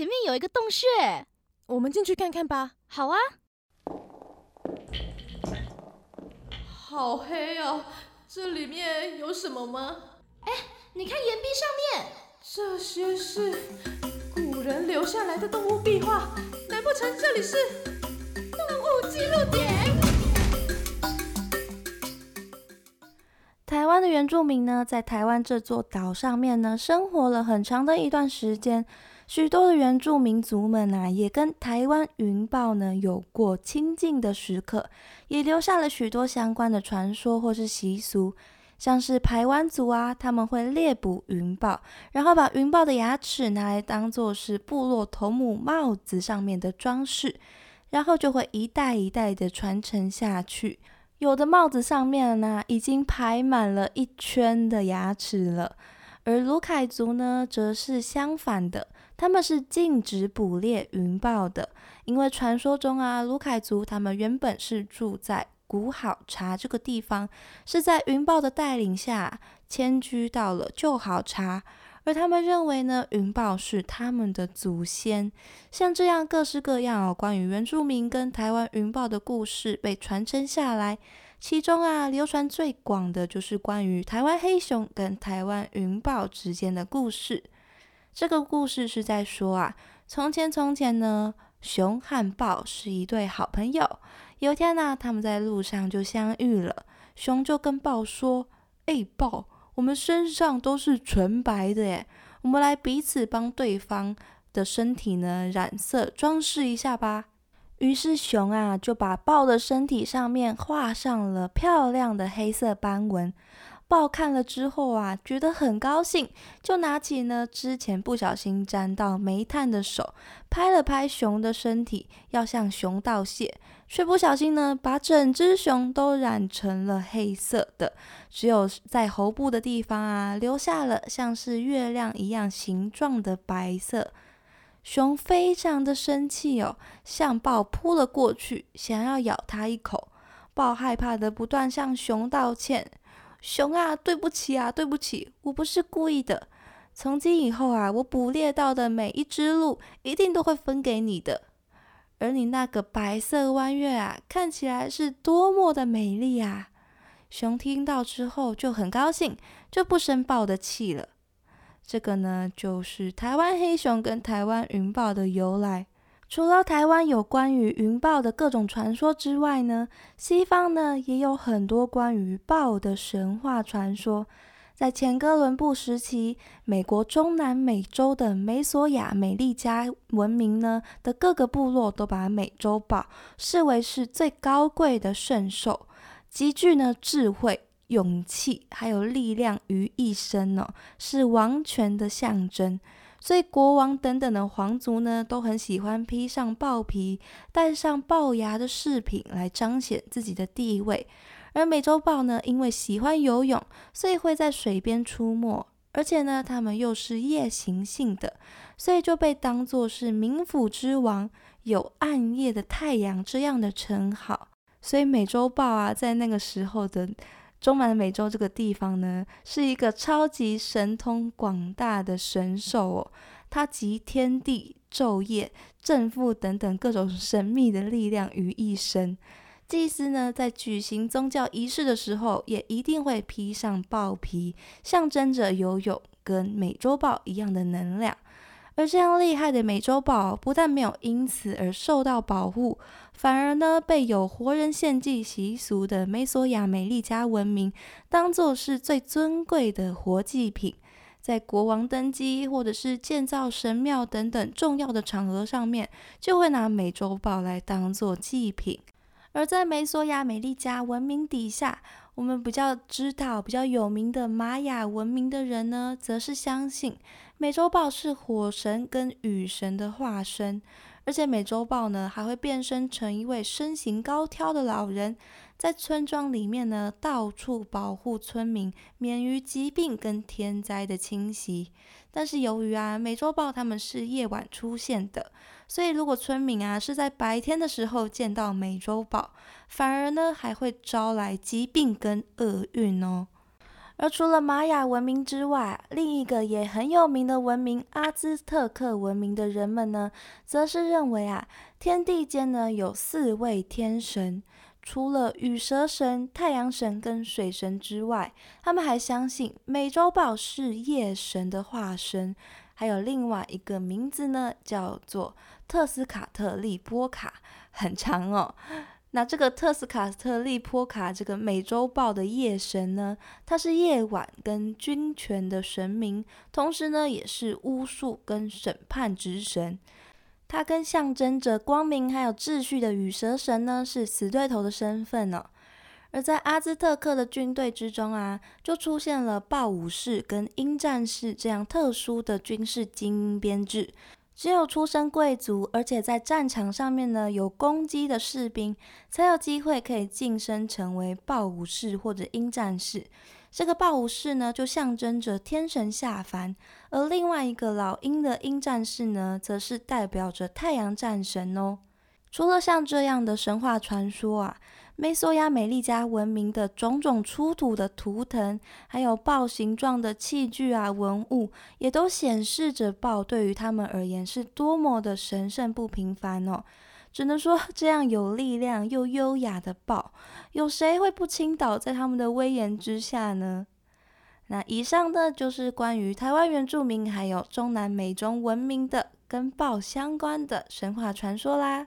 前面有一个洞穴，我们进去看看吧。好啊。好黑哦，这里面有什么吗？哎，你看岩壁上面，这些是古人留下来的动物壁画，难不成这里是动物记录点？原住民呢，在台湾这座岛上面呢，生活了很长的一段时间。许多的原住民族们啊，也跟台湾云豹呢有过亲近的时刻，也留下了许多相关的传说或是习俗。像是排湾族啊，他们会猎捕云豹，然后把云豹的牙齿拿来当做是部落头目帽子上面的装饰，然后就会一代一代的传承下去。有的帽子上面呢，已经排满了一圈的牙齿了，而卢凯族呢，则是相反的。他们是禁止捕猎云豹的，因为传说中啊，卢凯族他们原本是住在古好茶这个地方，是在云豹的带领下迁居到了旧好茶，而他们认为呢，云豹是他们的祖先。像这样各式各样哦，关于原住民跟台湾云豹的故事被传承下来，其中啊，流传最广的就是关于台湾黑熊跟台湾云豹之间的故事。这个故事是在说啊，从前从前呢，熊和豹是一对好朋友。有天呢，他们在路上就相遇了。熊就跟豹说：“哎，豹，我们身上都是纯白的耶，我们来彼此帮对方的身体呢染色装饰一下吧。”于是熊啊就把豹的身体上面画上了漂亮的黑色斑纹。豹看了之后啊，觉得很高兴，就拿起呢之前不小心沾到煤炭的手，拍了拍熊的身体，要向熊道谢，却不小心呢把整只熊都染成了黑色的，只有在喉部的地方啊留下了像是月亮一样形状的白色。熊非常的生气哦，向豹扑了过去，想要咬它一口。豹害怕的不断向熊道歉。熊啊，对不起啊，对不起，我不是故意的。从今以后啊，我捕猎到的每一只鹿，一定都会分给你的。而你那个白色弯月啊，看起来是多么的美丽啊！熊听到之后就很高兴，就不生豹的气了。这个呢，就是台湾黑熊跟台湾云豹的由来。除了台湾有关于云豹的各种传说之外呢，西方呢也有很多关于豹的神话传说。在前哥伦布时期，美国中南美洲的美索亚美利加文明呢的各个部落都把美洲豹视为是最高贵的圣兽，极具呢智慧、勇气还有力量于一身哦，是王权的象征。所以国王等等的皇族呢，都很喜欢披上豹皮、戴上豹牙的饰品来彰显自己的地位。而美洲豹呢，因为喜欢游泳，所以会在水边出没，而且呢，它们又是夜行性的，所以就被当作是冥府之王、有暗夜的太阳这样的称号。所以美洲豹啊，在那个时候的。中南美洲这个地方呢，是一个超级神通广大的神兽哦，它集天地、昼夜、正负等等各种神秘的力量于一身。祭司呢，在举行宗教仪式的时候，也一定会披上豹皮，象征着游泳跟美洲豹一样的能量。而这样厉害的美洲豹，不但没有因此而受到保护。反而呢，被有活人献祭习俗的美索亚美利加文明当做是最尊贵的活祭品，在国王登基或者是建造神庙等等重要的场合上面，就会拿美洲豹来当做祭品。而在美索亚美利加文明底下，我们比较知道、比较有名的玛雅文明的人呢，则是相信美洲豹是火神跟雨神的化身。而且美洲豹呢，还会变身成一位身形高挑的老人，在村庄里面呢，到处保护村民免于疾病跟天灾的侵袭。但是由于啊，美洲豹他们是夜晚出现的，所以如果村民啊是在白天的时候见到美洲豹，反而呢还会招来疾病跟厄运哦。而除了玛雅文明之外，另一个也很有名的文明——阿兹特克文明的人们呢，则是认为啊，天地间呢有四位天神，除了羽蛇神、太阳神跟水神之外，他们还相信美洲豹是夜神的化身，还有另外一个名字呢，叫做特斯卡特利波卡，很长哦。那这个特斯卡特利波卡这个美洲豹的夜神呢，它是夜晚跟军权的神明，同时呢也是巫术跟审判之神。它跟象征着光明还有秩序的羽蛇神呢是死对头的身份呢。而在阿兹特克的军队之中啊，就出现了豹武士跟鹰战士这样特殊的军事精英编制。只有出身贵族，而且在战场上面呢有攻击的士兵，才有机会可以晋升成为豹武士或者鹰战士。这个豹武士呢，就象征着天神下凡；而另外一个老鹰的鹰战士呢，则是代表着太阳战神哦。除了像这样的神话传说啊。美索亚美利加文明的种种出土的图腾，还有豹形状的器具啊文物，也都显示着豹对于他们而言是多么的神圣不平凡哦。只能说，这样有力量又优雅的豹，有谁会不倾倒在他们的威严之下呢？那以上呢，就是关于台湾原住民还有中南美洲文明的跟豹相关的神话传说啦。